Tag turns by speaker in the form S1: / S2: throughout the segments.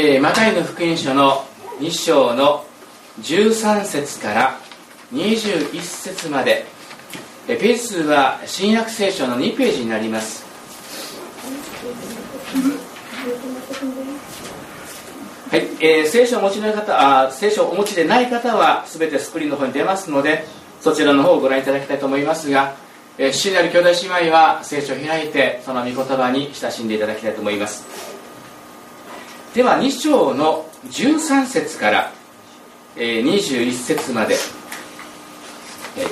S1: えー、マタイの福音書の2章の13節から21節まで、えー、ページ数は新約聖書の2ページになります。はい、えー、聖書をお持ちの方あ聖書をお持ちでない方は全てスクリーンの方に出ますのでそちらの方をご覧いただきたいと思いますが、えー、主なる兄弟姉妹は聖書を開いてその御言葉に親しんでいただきたいと思います。では2章の13節から、21節まで、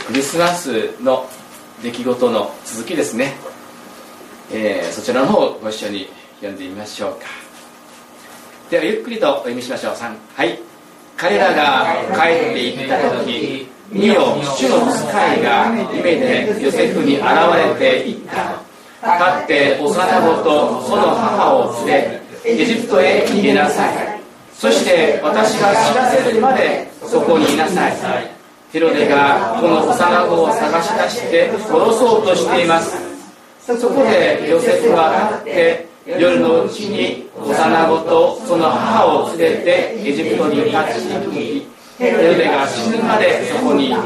S1: クリスマスの出来事の続きですね、えー、そちらの方をご一緒に読んでみましょうか。ではゆっくりとお読みしましょう。3はい。彼らが帰っていった時見よ主の使いが夢でヨセフに現れていった。立って幼子とその母を連れエジプトへ逃げなさい。そして私が知らせるまでそこにいなさい。ヘロデがこの幼子を探し出して殺そうとしています。そこでヨセフは立って夜のうちに幼子とその母を連れてエジプトに立ち行きヘロデが死ぬまでそこにいた。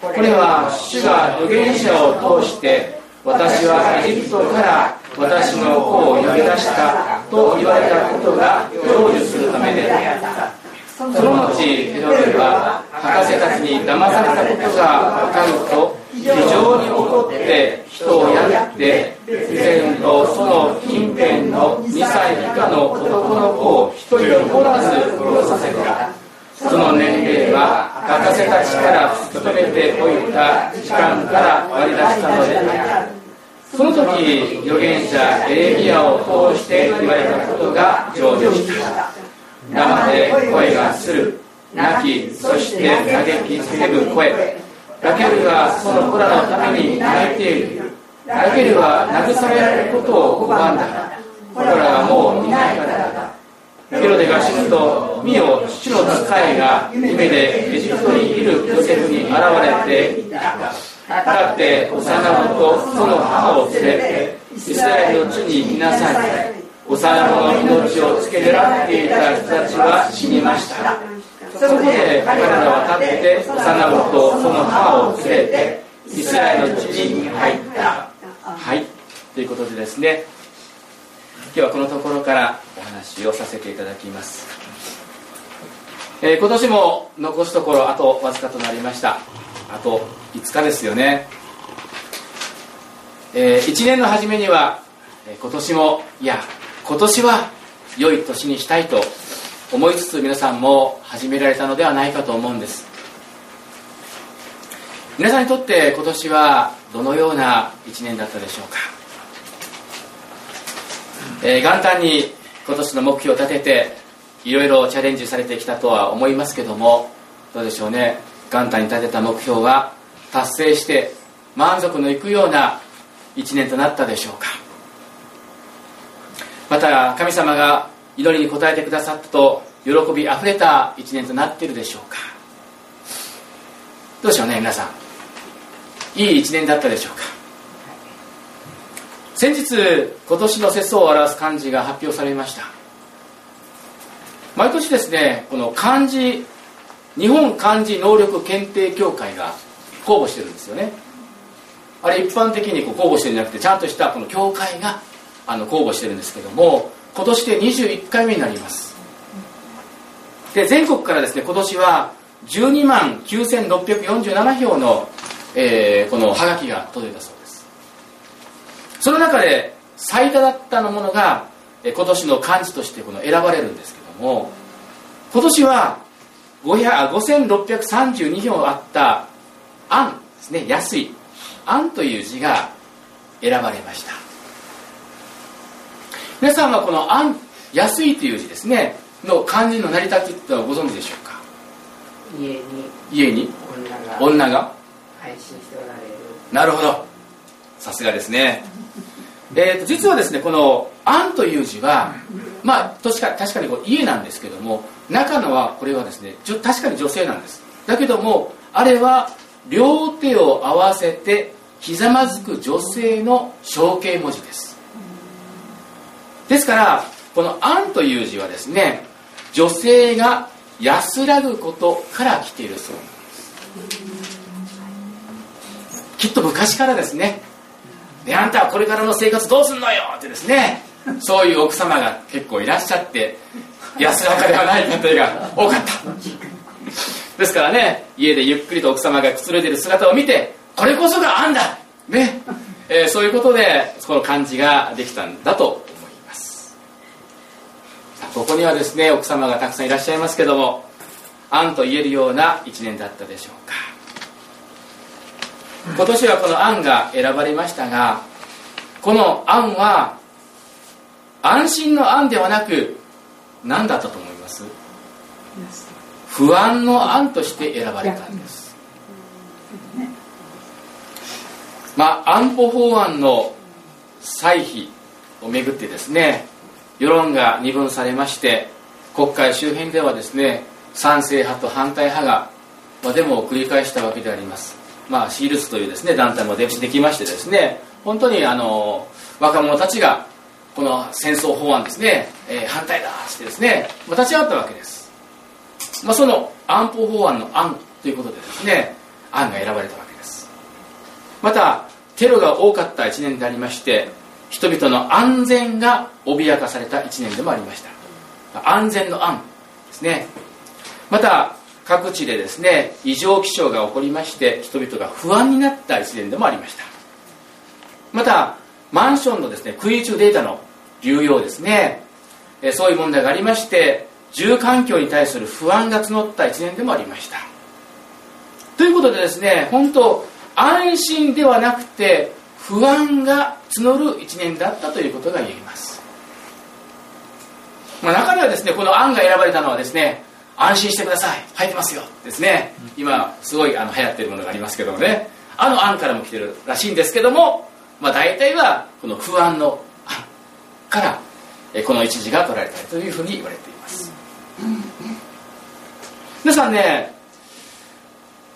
S1: これは主が預言者を通して私はエジプトから私の子を呼び出した。と言われたことが成就するためであったその後ヘロデは博士たちに騙されたことが分かると非常に怒って人をやって以前とその近辺の2歳以下の男の子を一人残らず殺させたその年齢は博士たちから突き止めておいた時間から割り出したのである。その時預言者エレミアを通して言われたことが成就した。生で声がする。泣きそして嘆き叫ぶ声。ラケルはその子らのために泣いている。ラケルは慰められることを拒んだ。子らがもういないからだ。ヘロデが死ぬと見よ父の使いが夢でエジプトにいるヨセフに現れていた。立って幼子とその母を連れてイスラエルの地にいなさい。幼子の命をつけ狙っていた人たちは死にました。そこで彼らは立って幼子とその母を連れてイスラエルの地に入った。はい。ということでですね。今日はこのところからお話をさせていただきます、えー、今年も残すところあとわずかとなりました。あと5日ですよね、えー、1年の初めには今年もいや今年は良い年にしたいと思いつつ皆さんも始められたのではないかと思うんです。皆さんにとって今年はどのような1年だったでしょうか、えー、元旦に今年の目標を立てていろいろチャレンジされてきたとは思いますけどもどうでしょうね。元旦に立てた目標は達成して満足のいくような1年となったでしょうか。また神様が祈りに応えてくださったと喜びあふれた1年となっているでしょうか。どうでしょうね皆さん。いい1年だったでしょうか。先日今年の世相を表す漢字が発表されました。毎年ですねこの漢字日本漢字能力検定協会が公募してるんですよね。あれ一般的にこう公募してるんじゃなくてちゃんとしたこの協会があの公募してるんですけども今年で21回目になります。で全国からですね今年は12万9647票の、えー、このハガキが届いたそうです。その中で最多だったのものが今年の漢字としてこの選ばれるんですけども今年は5632票あった「安」ですね安い「安」という字が選ばれました。皆さんはこの「安」安いという字ですねの漢字の成り立ちってのはご存知でしょうか？
S2: 家に。
S1: 家に？女が。
S2: 配信しておられる。
S1: なるほど。さすがですね。えーと実はですねこの「安」という字はまあ確か確かにこう家なんですけども中のはこれはですね確かに女性なんです。だけどもあれは両手を合わせてひざまずく女性の象形文字です。ですからこの「安」という字はですね女性が安らぐことから来ているそうなんです。きっと昔からですね。であんたはこれからの生活どうすんのよってですね。そういう奥様が結構いらっしゃって安らかではない家庭が多かった。ですからね家でゆっくりと奥様がくつろいでる姿を見てこれこそがあんだね、えー、そういうことでこの漢字ができたんだと思います。ここにはですね奥様がたくさんいらっしゃいますけども「あん」と言えるような一年だったでしょうか。今年はこの「案」が選ばれましたがこの「案」は安心の「案」ではなく何だったと思います？不安の案として選ばれたんです。まあ安保法案の歳費をめぐってですね世論が二分されまして国会周辺ではですね賛成派と反対派が、まあ、デモを繰り返したわけであります。まあ、シールズというですね団体もできましてですね本当にあの若者たちがこの戦争法案ですね、えー、反対だしてですね、ま、立ち上がったわけです、まあ、その安保法案の案ということでですね案が選ばれたわけです。またテロが多かった1年でありまして人々の安全が脅かされた1年でもありました。安全の案ですね。また各地でですね異常気象が起こりまして人々が不安になった一年でもありました。またマンションのですね空中データの流用ですね。そういう問題がありまして住環境に対する不安が募った一年でもありました。ということでですね本当安心ではなくて不安が募る一年だったということが言えます、まあ、中にはですねこの案が選ばれたのはですね安心してください入ってますよですね。今すごいあの流行ってるものがありますけどもね。あの案からも来てるらしいんですけども、まあ、大体はこの不安の からこの一時が取られたというふうに言われています。皆さんね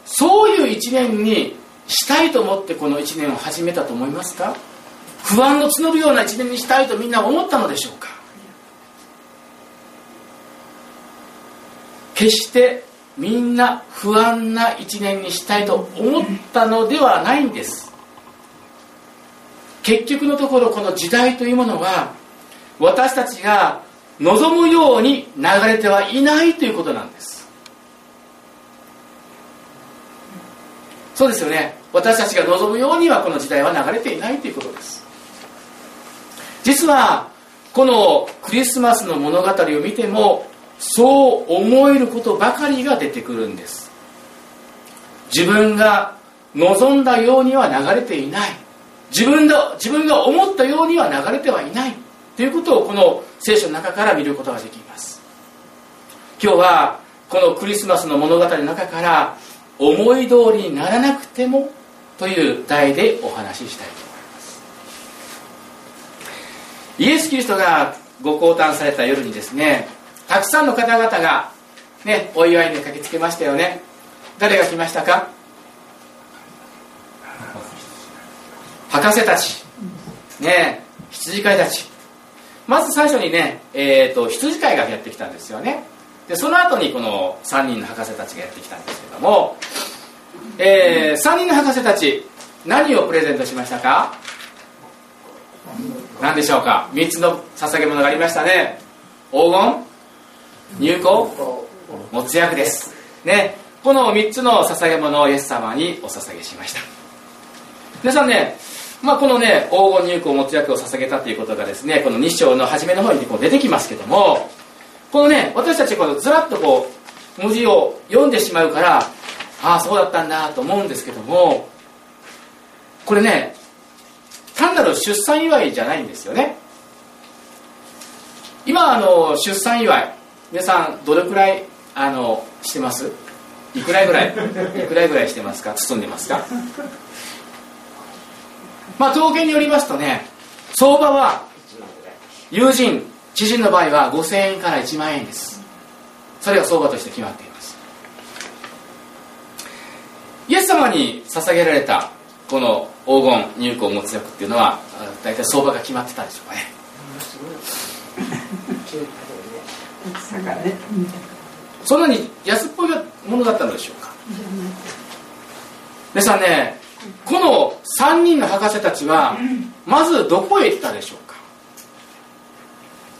S1: そういう一年にしたいと思ってこの一年を始めたと思いますか？不安の募るような一年にしたいとみんな思ったのでしょうか？決してみんな不安な一年にしたいと思ったのではないんです。結局のところこの時代というものは私たちが望むように流れてはいないということなんです。そうですよね。私たちが望むようにはこの時代は流れていないということです。実はこのクリスマスの物語を見てもそう思えることばかりが出てくるんです。自分が望んだようには流れていない。自分が自分が思ったようには流れてはいない。ということをこの聖書の中から見ることができます。今日はこのクリスマスの物語の中から思い通りにならなくてもという題でお話ししたいと思います。イエス・キリストがご降誕された夜にですねたくさんの方々がねお祝いに駆けつけましたよね。誰が来ましたか？博士たち。ね羊飼いたち。まず最初にね、えーと、羊飼いがやってきたんですよね。でその後にこの3人の博士たちがやってきたんですけども、えー、3人の博士たち何をプレゼントしましたか？何でしょうか？3つの捧げ物がありましたね。黄金入港もつ薬です。ねこの3つの捧げ物をイエス様にお捧げしました。皆さんねまあ、このね黄金入港もつ薬を捧げたということがですねこの2章の初めの方にこう出てきますけどもこのね私たちこのずらっとこう文字を読んでしまうからああそうだったんだと思うんですけどもこれね単なる出産祝いじゃないんですよね。今あの出産祝い皆さんどれくらいあのしてます？いくらぐらい？いくらぐらいしてますか？包んでますか？まあ統計によりますとね相場は友人知人の場合は5000円から1万円です。それが相場として決まっています。イエス様に捧げられたこの黄金入港持つ薬っていうのは大体相場が決まってたでしょうかね。そんなに安っぽいものだったのでしょうか。皆さんねこの3人の博士たちはまずどこへ行ったでしょうか？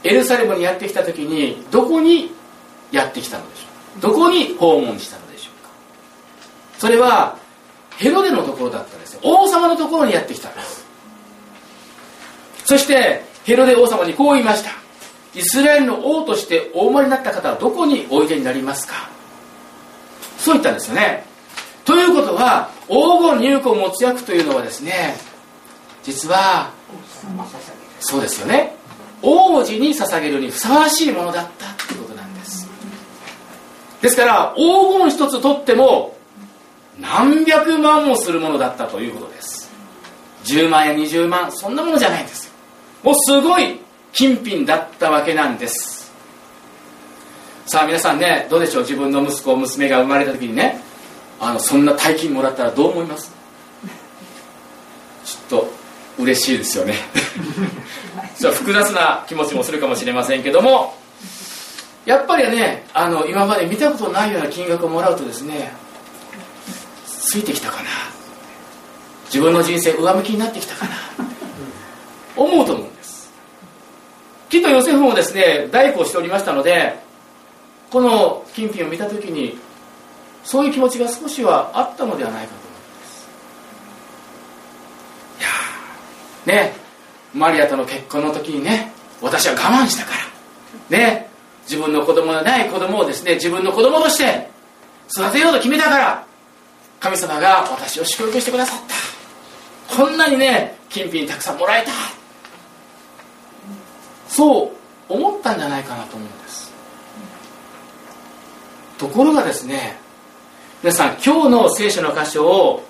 S1: エルサレムにやってきた時にどこにやってきたのでしょうどこに訪問したのでしょうか？それはヘロデのところだったんですよ。王様のところにやってきたんです。そしてヘロデ王様にこう言いました。イスラエルの王としてお生まれになった方はどこにおいでになりますか？そう言ったんですよね。ということは黄金入庫持つ役というのはですね実はそうですよね。王子に捧げるにふさわしいものだったということなんです。ですから黄金一つ取っても何百万もするものだったということです。10万や20万そんなものじゃないんです。もうすごい金品だったわけなんです。さあ皆さんねどうでしょう？自分の息子娘が生まれた時にねあのそんな大金もらったらどう思います？ちょっと嬉しいですよね。複雑な気持ちもするかもしれませんけどもやっぱりねあの今まで見たことないような金額をもらうとですねついてきたかな。自分の人生上向きになってきたかな。思うと思うんです。きっとヨセフもですね大工をしておりましたのでこの金品を見た時にそういう気持ちが少しはあったのではないかと思います。いやねマリアとの結婚の時にね私は我慢したから。ね自分の子供のない子供をですね自分の子供として育てようと決めたから神様が私を祝福してくださった。こんなにね金品たくさんもらえた。そう思ったんじゃないかなと思うんです。ところがですね皆さん今日の聖書の箇所を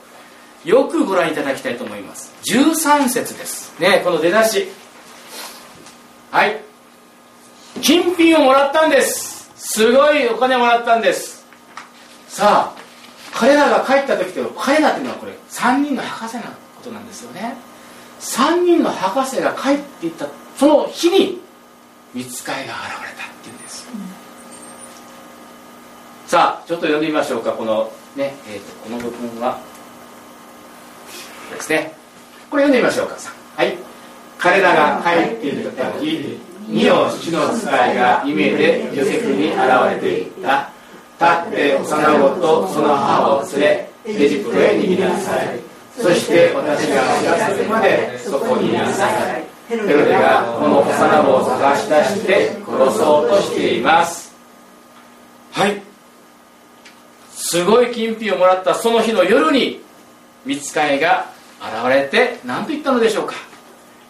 S1: よくご覧いただきたいと思います。13節です。ねこの出だし。はい。金品をもらったんです。すごいお金をもらったんです。さあ彼らが帰った時って彼らっていうのはこれ3人の博士のことなんですよね。3人の博士が帰っていったその日に見つかいが現れたっていうんです、うん、さあちょっと読んでみましょうか。このねえーと、この部分は。ですね。これ読んでみましょうか。はい。彼らが帰っていった時二の父の使いが夢でヨセフに現れていった。立って幼子とその母を連れエジプトへ逃げなさい。そして私が知らせるまでそこにいなさい。ヘロデがこの幼子を探し出して殺そうとしています。はい。すごい金品をもらったその日の夜に見つかいが現れて何と言ったのでしょうか。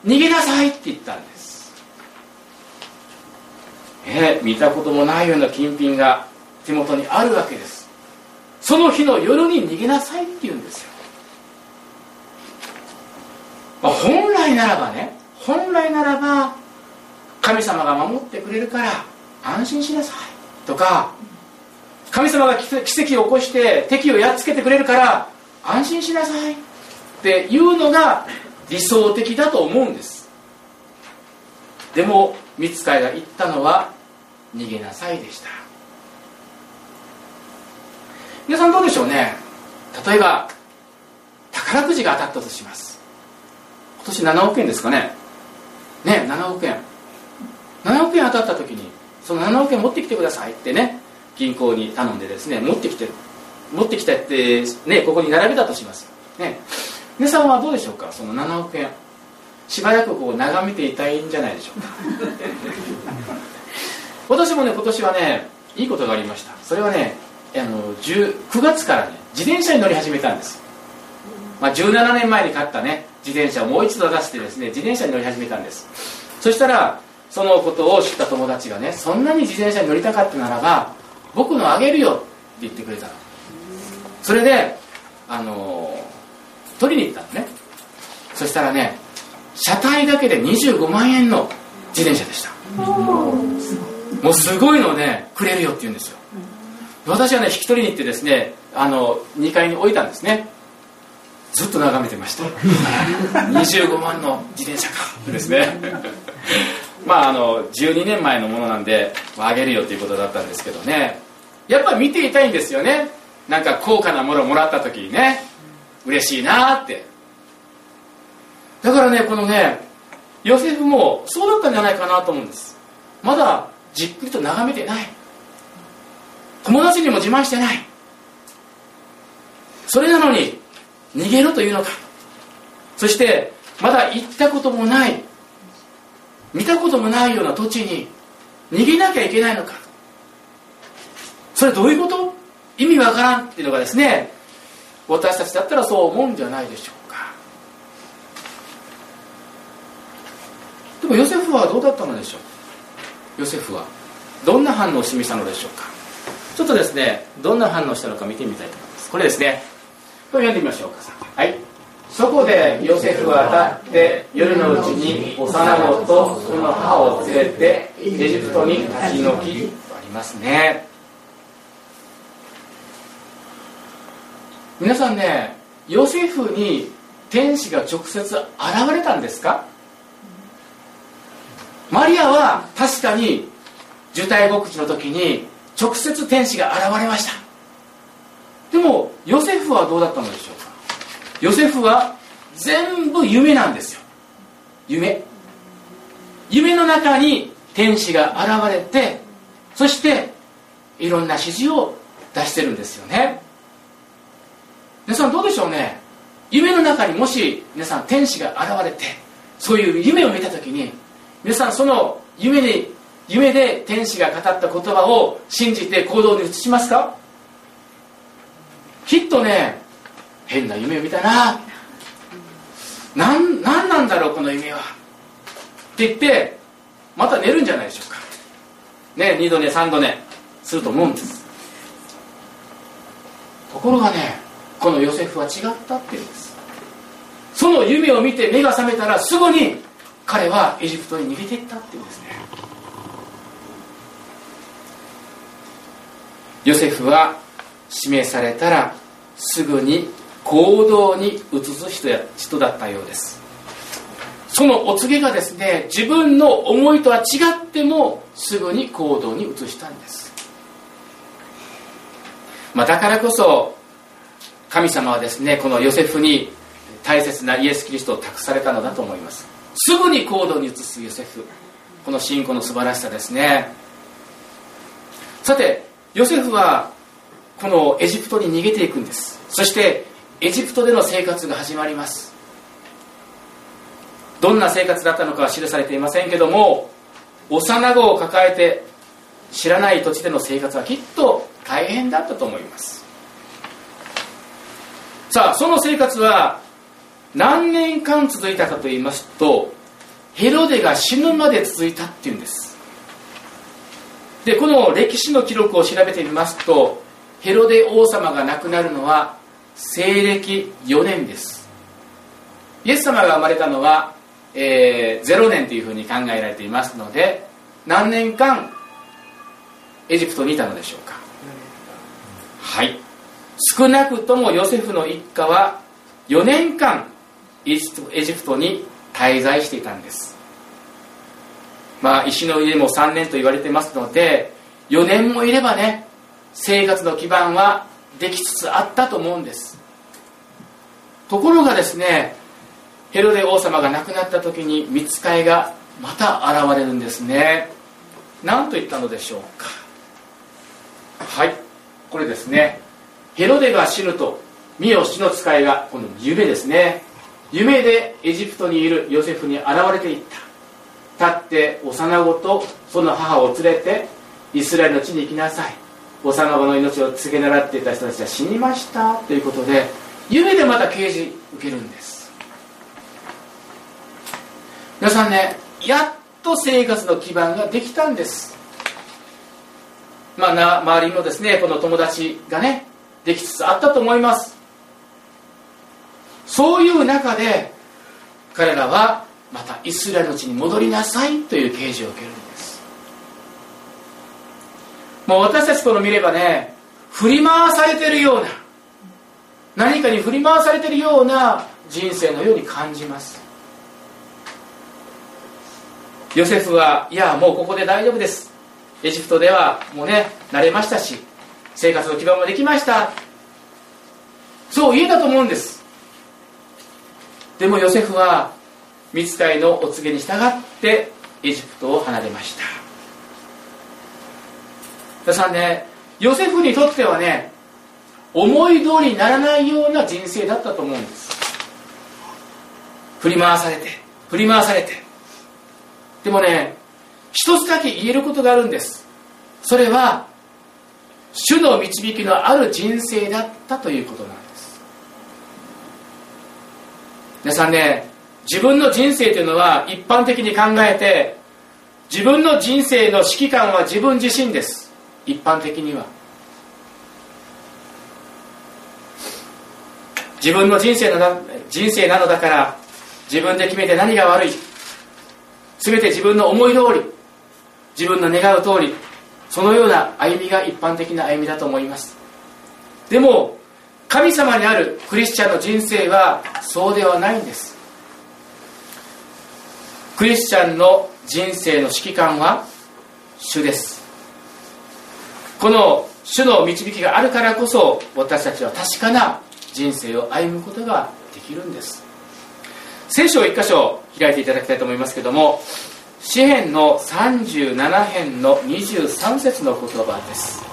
S1: 逃げなさいって言ったんです。え見たこともないような金品が手元にあるわけです。その日の夜に逃げなさいって言うんですよ、まあ、本来ならばね本来ならば神様が守ってくれるから安心しなさいとか神様が奇跡を起こして敵をやっつけてくれるから安心しなさいっていうのが理想的だと思うんです。でも見つかいが言ったのは逃げなさいでした。皆さんどうでしょうね？例えば宝くじが当たったとします。今年7億円ですかね？ね7億円。7億円当たった時にその7億円持ってきてくださいってね。銀行に頼んでですね持ってきて持ってきたってねここに並べたとします。ね。皆さんはどうでしょうか？その7億円。しばらくこう眺めていたいんじゃないでしょうか。私もね今年はねいいことがありました。それはねあの9月からね自転車に乗り始めたんです、まあ、17年前に買ったね自転車をもう一度出してですね自転車に乗り始めたんです。そしたらそのことを知った友達がねそんなに自転車に乗りたかったならば僕のあげるよって言ってくれたの。それであの取りに行ったのね。そしたらね車体だけで25万円の自転車でした。もうすごいのねくれるよって言うんですよ。私はね引き取りに行ってですねあの2階に置いたんですね。ずっと眺めてました。25万の自転車か。ですねまああの12年前のものなんでまあげるよということだったんですけどね。やっぱ見ていたいんですよね。なんか高価なものをもらった時にね。嬉しいなって。だからねこのねヨセフもそうだったんじゃないかなと思うんです。まだじっくりと眺めてない。友達にも自慢してない。それなのに逃げろというのか。そしてまだ行ったこともない。見たこともないような土地に逃げなきゃいけないのか。それどういうこと？意味わからんっていうのがですね私たちだったらそう思うんじゃないでしょうか。でもヨセフはどうだったのでしょう？ヨセフはどんな反応を示したのでしょうか？ちょっとですねどんな反応したのか見てみたいと思います。これですね。これ読んでみましょうか。はい。そこでヨセフは立って夜のうちに幼子とその母を連れてエジプトに立ち退き。ありますね皆さんねヨセフに天使が直接現れたんですか？マリアは確かに受胎牧師の時に直接天使が現れました。でもヨセフはどうだったのでしょうか？ヨセフは全部夢なんですよ。夢。夢の中に天使が現れてそしていろんな指示を出してるんですよね。皆さんどうでしょうね。夢の中にもし皆さん天使が現れてそういう夢を見た時に皆さんその夢に夢で天使が語った言葉を信じて行動に移しますか？きっとね変な夢を見たな何何なんなんだろうこの夢は。って言ってまた寝るんじゃないでしょうか。ね2度寝3度寝すると思うんです。ところがねこのヨセフは違ったっていうんです。その夢を見て目が覚めたらすぐに彼はエジプトに逃げていったっていうんですね。ヨセフは指名されたらすぐに行動に移す人や人だったようです。そのお告げがですね自分の思いとは違ってもすぐに行動に移したんです、まあ、だからこそ神様はですねこのヨセフに大切なイエス・キリストを託されたのだと思います。すぐに行動に移すヨセフ。この信仰の素晴らしさですね。さてヨセフはこのエジプトに逃げていくんです。そしてエジプトでの生活が始まります。どんな生活だったのかは記されていませんけども幼子を抱えて知らない土地での生活はきっと大変だったと思います。さあその生活は何年間続いたかと言いますとヘロデが死ぬまで続いたっていうんです。でこの歴史の記録を調べてみますとヘロデ王様が亡くなるのは西暦4年です。イエス様が生まれたのは、えー、0年というふうに考えられていますので何年間エジプトにいたのでしょうか。はい。少なくともヨセフの一家は4年間エジプトに滞在していたんです。まあ石の家も3年と言われてますので4年もいればね生活の基盤はできつつあったと思うんです。ところがですねヘロデ王様が亡くなった時に見つかいがまた現れるんですね。何と言ったのでしょうか。はいこれですね。ヘロデが死ぬと見よ死の使いがこの夢ですね。夢でエジプトにいるヨセフに現れていった。立って幼子とその母を連れてイスラエルの地に行きなさい。幼子の命を告げ習っていた人たちは死にましたということで夢でまた刑事受けるんです。皆さんねやっと生活の基盤ができたんです。まあな周りのですねこの友達がねできつつあったと思います。そういう中で彼らはまたイスラエルの地に戻りなさいという啓示を受けるんです。もう私たちこの見ればね振り回されてるような何かに振り回されてるような人生のように感じます。ヨセフはいやもうここで大丈夫です。エジプトではもうね慣れましたし生活の基盤もできました。そう言えたと思うんです。でもヨセフは見つかりのお告げに従ってエジプトを離れました。皆さんねヨセフにとってはね思い通りにならないような人生だったと思うんです。振り回されて振り回されて。でもね一つだけ言えることがあるんです。それは主の導きのある人生だったということなんです。皆さんね自分の人生というのは一般的に考えて自分の人生の指揮官は自分自身です。一般的には。自分の人生のな人生なのだから自分で決めて何が悪い。全て自分の思い通り自分の願う通りそのような歩みが一般的な歩みだと思います。でも神様にあるクリスチャンの人生はそうではないんです。クリスチャンの人生の指揮官は主です。この主の導きがあるからこそ私たちは確かな人生を歩むことができるんです。聖書を一箇所開いていただきたいと思いますけども詩編の37編の23節の言葉です。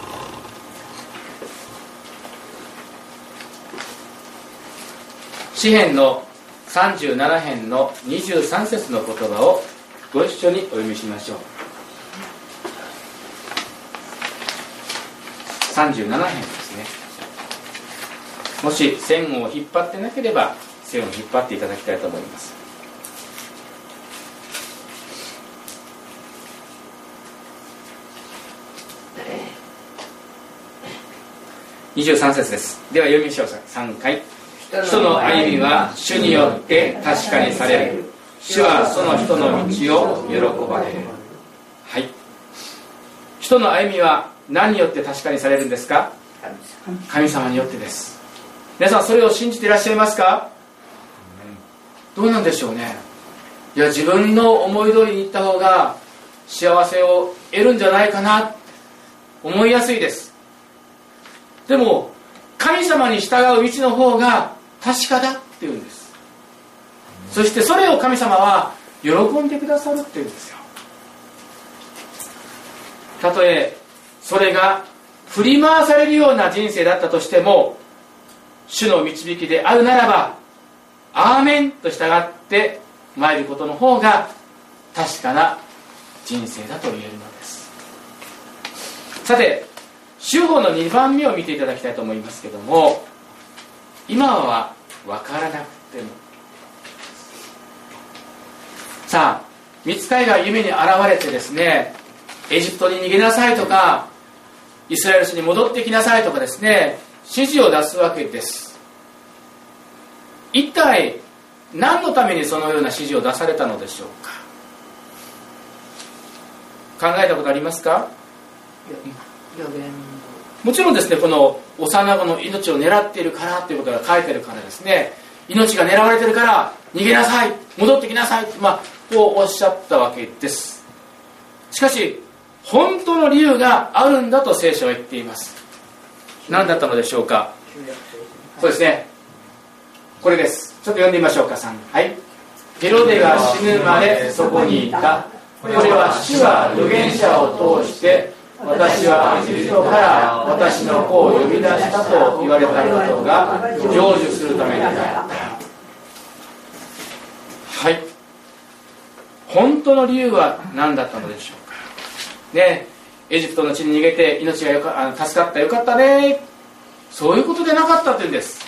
S1: 詩編の37編の23節の言葉をご一緒にお読みしましょう。37編ですね。もし線を引っ張ってなければ線を引っ張っていただきたいと思います。23節です。では読みましょう3回。人の歩みは主によって確かにされる。主はその人の道を喜ばれる。はい。人の歩みは何によって確かにされるんですか？神様。によってです。皆さんそれを信じていらっしゃいますか？どうなんでしょうね。いや自分の思い通りにいった方が幸せを得るんじゃないかな。思いやすいです。でも神様に従う道の方が確かだっていうんです。そしてそれを神様は喜んでくださるっていうんですよ。たとえそれが振り回されるような人生だったとしても主の導きであるならばアーメンと従って参ることの方が確かな人生だと言えるのです。さて主法の2番目を見ていただきたいと思いますけども今は分からなくても。さあ見つかりが夢に現れてですねエジプトに逃げなさいとかイスラエル市に戻ってきなさいとかですね指示を出すわけです。一体何のためにそのような指示を出されたのでしょうか？考えたことありますか？もちろんですねこの幼子の命を狙っているからっていうことが書いてるからですね命が狙われてるから逃げなさい戻ってきなさいまあこうおっしゃったわけです。しかし本当の理由があるんだと聖書は言っています。何だったのでしょうか？そうですね。これです。ちょっと読んでみましょうか3はい。ヘロデが死ぬまでそこにいた。これは主は預言者を通して私はエジプトから私の子を呼び出したと言われたことが成就するためであった。はい。本当の理由は何だったのでしょう？ねエジプトの地に逃げて命がよかあ助かったよかったね。そういうことでなかったというんです。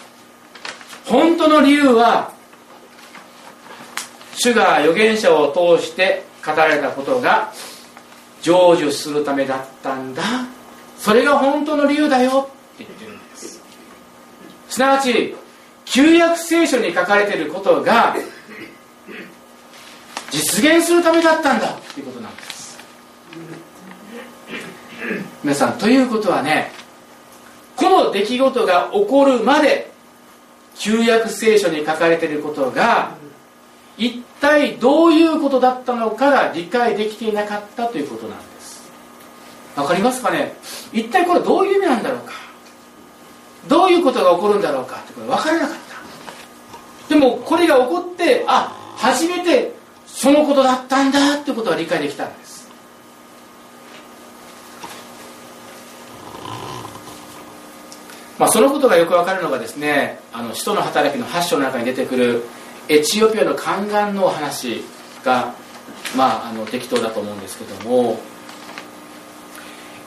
S1: 本当の理由は主が預言者を通して語られたことが成就するためだったんだ。それが本当の理由だよって言ってるんです。すなわち旧約聖書に書かれていることが実現するためだったんだっていうことなんです。皆さんということはねこの出来事が起こるまで旧約聖書に書かれていることが一体どういうことだったのかが理解できていなかったということなんです。わかりますかね？一体これどういう意味なんだろうか？どういうことが起こるんだろうか？ってこれ分からなかった。でもこれが起こってあ初めてそのことだったんだってことが理解できたんです。まあ、そのことがよくわかるのがですねあの使徒の働きの8章の中に出てくるエチオピアの宦官のお話が、まあ、あの適当だと思うんですけども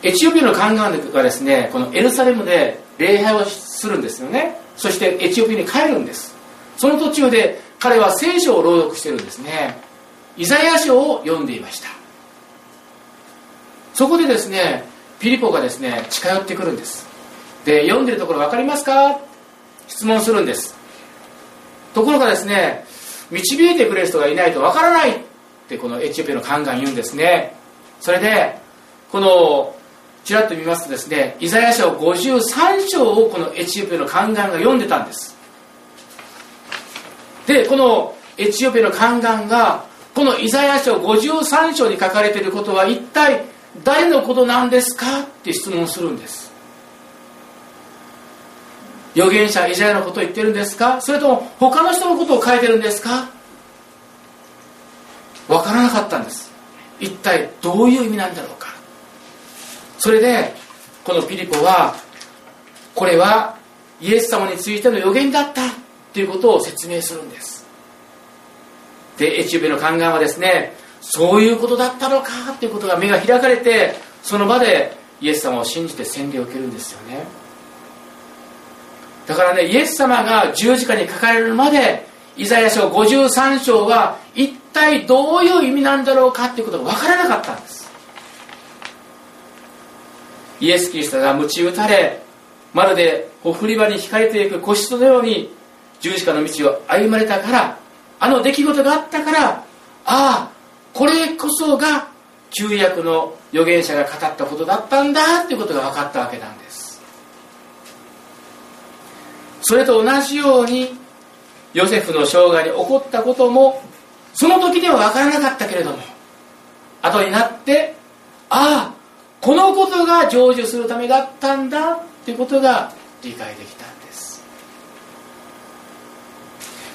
S1: エチオピアの宦官がですねこのエルサレムで礼拝をするんですよね。そしてエチオピアに帰るんです。その途中で彼は聖書を朗読してるんですね。イザヤ書を読んでいました。そこでですねピリポがですね近寄ってくるんです。で読んでるところ分かりますか？質問するんです。ところがですね導いてくれる人がいないと分からないってこのエチオピアの宦官言うんですね。それでこのちらっと見ますとですねイザヤ書53章をこのエチオピアの宦官が読んでたんです。でこのエチオピアの宦官がこのイザヤ書53章に書かれていることは一体誰のことなんですか？って質問するんです。預言者イザヤのことを言ってるんですか？それとも他の人のことを書いてるんですか？分からなかったんです。一体どういう意味なんだろうか？それでこのピリポはこれはイエス様についての予言だったということを説明するんです。でエチオピアの宦官はですねそういうことだったのか？ということが目が開かれてその場でイエス様を信じて洗礼を受けるんですよね。だからねイエス様が十字架にかかれるまでイザヤ書53章は一体どういう意味なんだろうかっていうことが分からなかったんです。イエス・キリストが鞭打たれまるでほふり場に引かれていく子羊のように十字架の道を歩まれたからあの出来事があったからああこれこそが旧約の預言者が語ったことだったんだっていうことが分かったわけなんです。それと同じようにヨセフの生涯に起こったこともその時では分からなかったけれども後になってああこのことが成就するためだったんだっていうことが理解できたんです。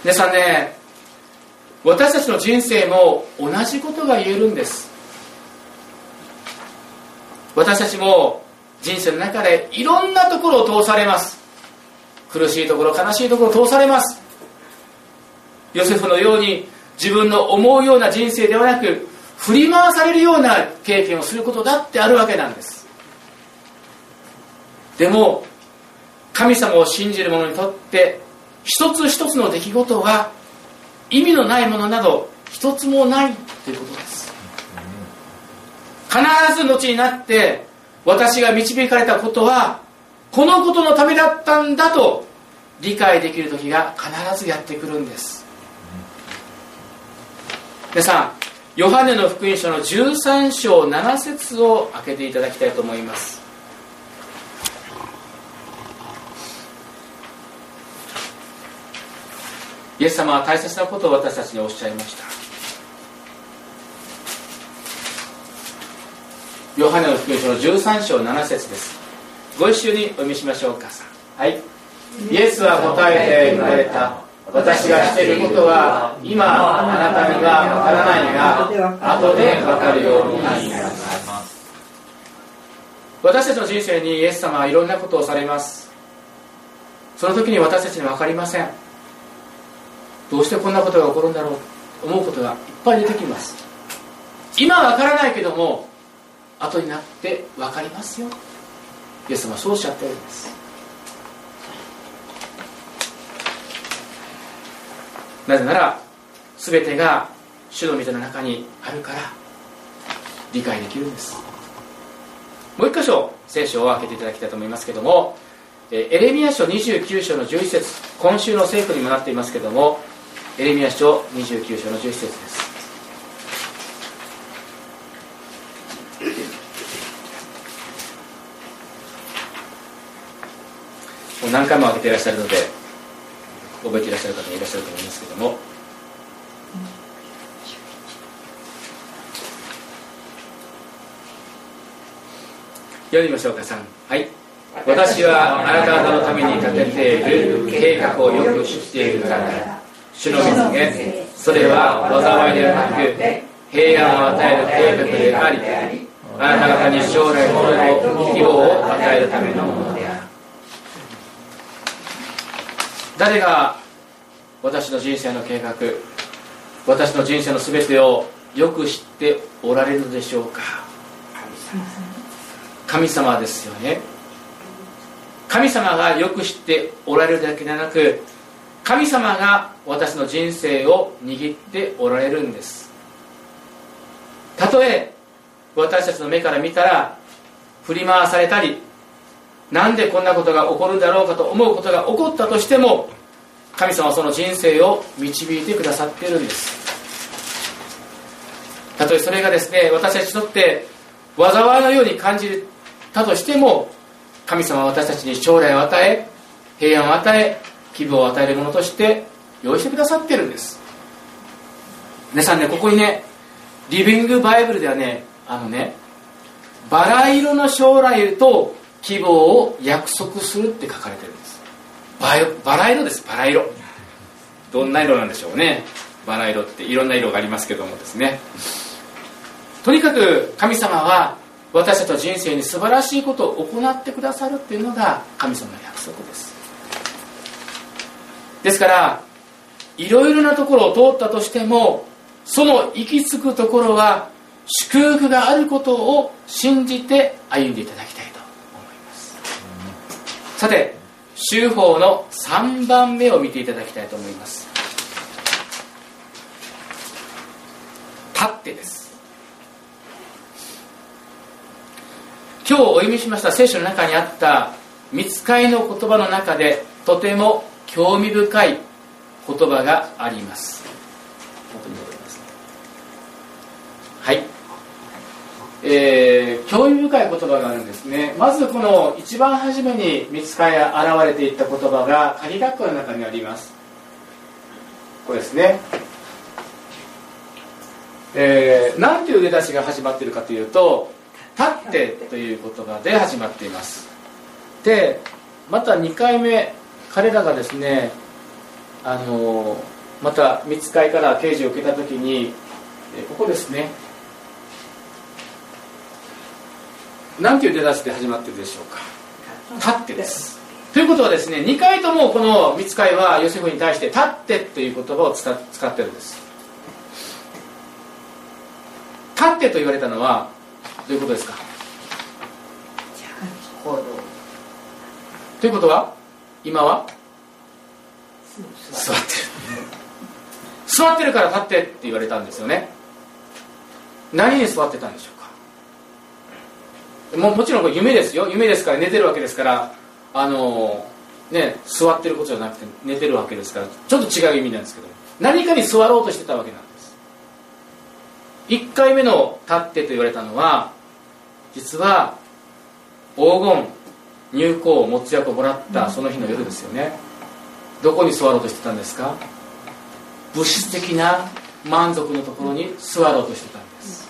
S1: 皆さんね私たちの人生も同じことが言えるんです。私たちも人生の中でいろんなところを通されます。苦しいところ悲しいところ通されます。ヨセフのように自分の思うような人生ではなく振り回されるような経験をすることだってあるわけなんです。でも神様を信じる者にとって一つ一つの出来事は意味のないものなど一つもないということです。必ず後になって私が導かれたことはこのことのためだったんだと理解できる時が必ずやってくるんです。皆さんヨハネの福音書の13章7節を開けていただきたいと思います。イエス様は大切なことを私たちにおっしゃいました。ヨハネの福音書の13章7節です。ご一緒にお読みしましょうか。はい。イエスは答えて言われた。私がしていることは今あなたにはわからないが後でわかるようになります。私たちの人生にイエス様はいろんなことをされます。その時に私たちに分かりません。どうしてこんなことが起こるんだろう。と思うことがいっぱい出てきます。今は分からないけども後になって分かりますよ。イエス様はそうおっしゃってるんです。なぜなら全てが主の御手の中にあるから理解できるんです。もう一箇所聖書を開けていただきたいと思いますけどもエレミア書29章の11節今週の聖句にもなっていますけどもエレミア書29章の11節です。何回も開けていらっしゃるので覚えていらっしゃる方もいらっしゃると思いますけども。読みましょうか3はい。私はあなた方のために立てている計画をよく知っているから主の水げそれは災いではなく平安を与える計画でありあなた方に将来の希望を与えるためのもので誰が私の人生の計画私の人生の全てをよく知っておられるでしょうか。神様ですよね。神様がよく知っておられるだけでなく神様が私の人生を握っておられるんです。たとえ私たちの目から見たら振り回されたりなんでこんなことが起こるんだろうかと思うことが起こったとしても神様はその人生を導いてくださっているんです。たとえそれがですね私たちにとって災いのように感じたとしても神様は私たちに将来を与え平安を与え希望を与えるものとして用意してくださってるんです。皆さんねここにねリビングバイブルではねあのねバラ色の将来と希望を約束するって書かれてるんです。バラ色です。バラ色。どんな色なんでしょうね。バラ色っていろんな色がありますけどもですね。とにかく神様は私たちの人生に素晴らしいことを行ってくださるっていうのが神様の約束です。ですからいろいろなところを通ったとしてもその行き着くところは祝福があることを信じて歩んでいただきたい。さて修法の3番目を見ていただきたいと思います。立ってです。今日お読みしました聖書の中にあった見つかいの言葉の中でとても興味深い言葉があります。はいえー、興味深い言葉があるんですね。まずこの一番初めに見つかい現れていった言葉が鍵学校の中にあります。これですね。えー、なんていう出だしが始まっているかというと立ってという言葉で始まっています。でまた2回目彼らがですねあのまた見つかいから刑事を受けた時にここですね。何ていう出だしで始まってるでしょうか？立って。です。ということはですね2回ともこの見つかいはヨセフに対して立ってという言葉を使ってるんです。立ってと言われたのはどういうことですか？ということは今は？座って。る。座ってるから立ってって言われたんですよね。何に座ってたんでしょう？かももちろんこれ夢ですよ。夢ですから寝てるわけですからあのね座ってることじゃなくて寝てるわけですからちょっと違う意味なんですけど何かに座ろうとしてたわけなんです。1回目の「立って」と言われたのは実は黄金入港をもつ薬をもらったその日の夜ですよね。どこに座ろうとしてたんですか？物質的な満足のところに座ろうとしてたんです。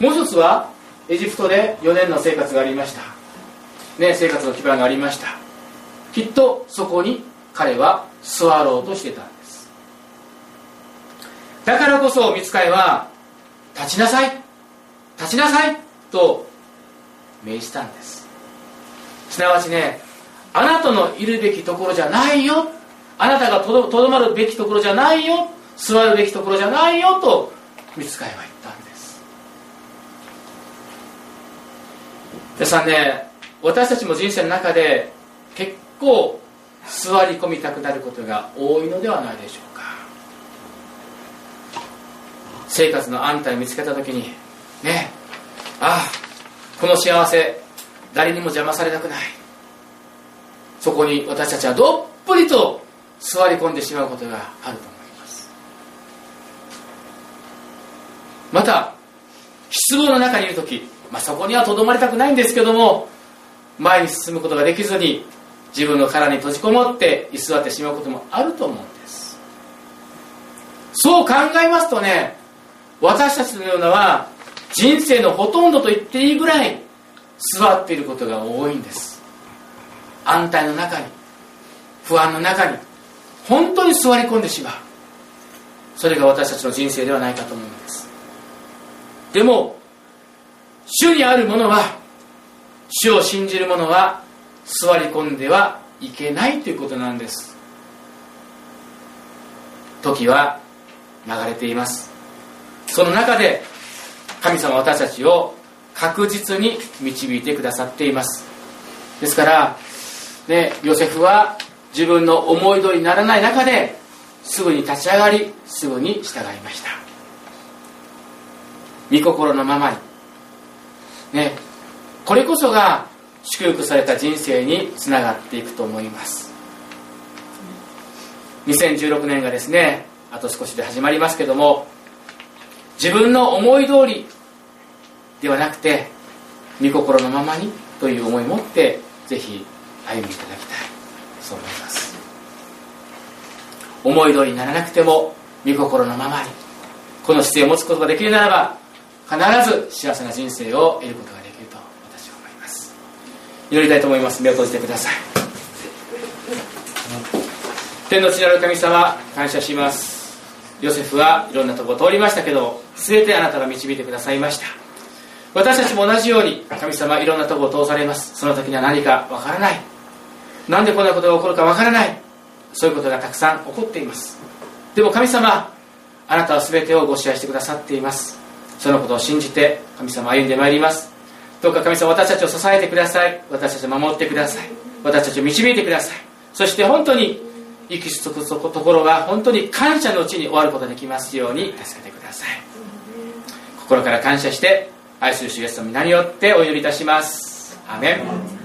S1: もう一つはエジプトで4年の生活がありました。ね生活の基盤がありました。きっとそこに彼は座ろうとしてたんです。だからこそ見つかいは立ちなさい。立ちなさい。と命じたんです。すなわちねあなたのいるべきところじゃないよ。あなたがとどまるべきところじゃないよ。座るべきところじゃないよ。と見つかいは言ったんです皆さんね私たちも人生の中で結構座り込みたくなることが多いのではないでしょうか。生活の安泰を見つけた時にねああこの幸せ誰にも邪魔されたくない。そこに私たちはどっぷりと座り込んでしまうことがあると思います。また失望の中にいる時、まあ、そこにはとどまりたくないんですけども前に進むことができずに自分の殻に閉じこもって居座ってしまうこともあると思うんです。そう考えますとね私たちのようなは人生のほとんどと言っていいぐらい座っていることが多いんです。安泰の中に不安の中に本当に座り込んでしまう。それが私たちの人生ではないかと思うんです。でも主にあるものは主を信じる者は座り込んではいけないということなんです。時は流れています。その中で神様私たちを確実に導いてくださっています。ですから、ね、ヨセフは自分の思い通りにならない中ですぐに立ち上がりすぐに従いました。御心のままにねこれこそが祝福された人生につながっていくと思います。2016年がですねあと少しで始まりますけども自分の思い通りではなくて御心のままにという思いを持ってぜひ歩んでいただきたい。そう思います。思い通りにならなくても御心のままにこの姿勢を持つことができるならば必ず幸せな人生を得ることができると私は思います。祈りたいと思います。目を閉じてください。天の地なる神様感謝します。ヨセフはいろんなとこ通りましたけど全てあなたが導いてくださいました。私たちも同じように神様いろんなとこを通されます。その時には何かわからない。なんでこんなことが起こるかわからない。そういうことがたくさん起こっています。でも神様あなたは全てをご支配してくださっています。そのことを信じて神様歩んでまいります。どうか神様私たちを支えてください。私たちを守ってください。私たちを導いてください。そして本当に行き着くところが本当に感謝のうちに終わることができますように助けてください。心から感謝して愛する主イエスの皆によってお祈りいたします。アメン。